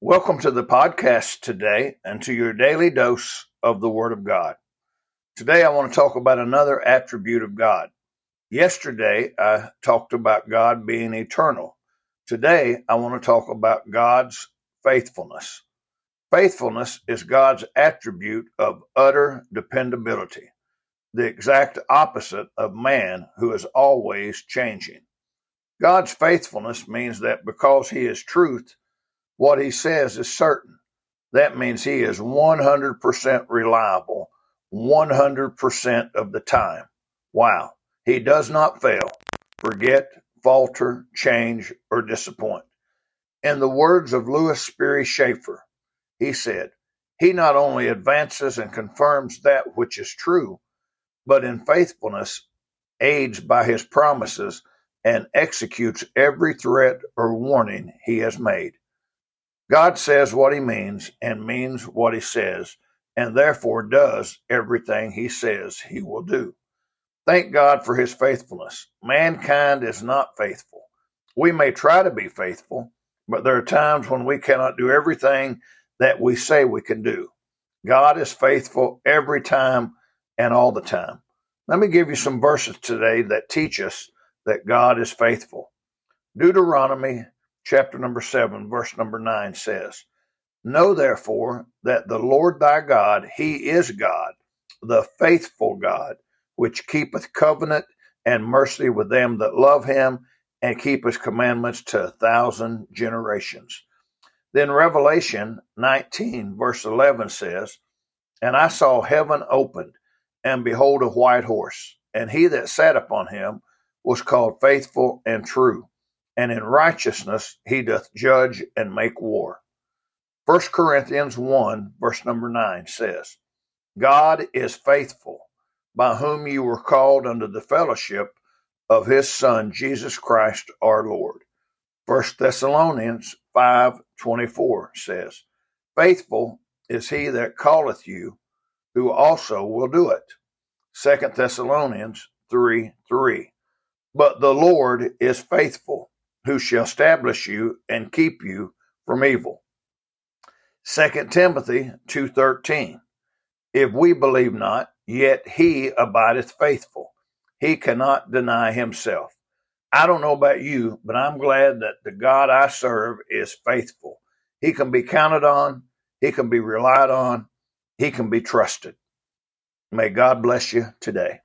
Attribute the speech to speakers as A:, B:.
A: Welcome to the podcast today and to your daily dose of the Word of God. Today I want to talk about another attribute of God. Yesterday I talked about God being eternal. Today I want to talk about God's faithfulness. Faithfulness is God's attribute of utter dependability, the exact opposite of man who is always changing. God's faithfulness means that because He is truth, what he says is certain. That means he is 100% reliable 100% of the time. Wow. He does not fail, forget, falter, change, or disappoint. In the words of Lewis Sperry Chafer, he said, He not only advances and confirms that which is true, but in faithfulness aids by his promises and executes every threat or warning he has made. God says what he means and means what he says, and therefore does everything he says he will do. Thank God for his faithfulness. Mankind is not faithful. We may try to be faithful, but there are times when we cannot do everything that we say we can do. God is faithful every time and all the time. Let me give you some verses today that teach us that God is faithful. Deuteronomy chapter number 7, verse number 9 says, Know therefore that the Lord thy God, he is God, the faithful God, which keepeth covenant and mercy with them that love him and keep his commandments to a thousand generations. Then Revelation 19, verse 11 says, And I saw heaven opened, and behold, a white horse, and he that sat upon him was called faithful and true and in righteousness he doth judge and make war. 1 Corinthians 1, verse number 9 says, God is faithful, by whom you were called unto the fellowship of his Son, Jesus Christ our Lord. 1 Thessalonians 5:24 says, Faithful is he that calleth you, who also will do it. 2 Thessalonians 3 3. But the Lord is faithful, who shall establish you and keep you from evil. 2 Timothy 2:13 If we believe not, yet he abideth faithful. He cannot deny himself. I don't know about you, but I'm glad that the God I serve is faithful. He can be counted on, he can be relied on, he can be trusted. May God bless you today.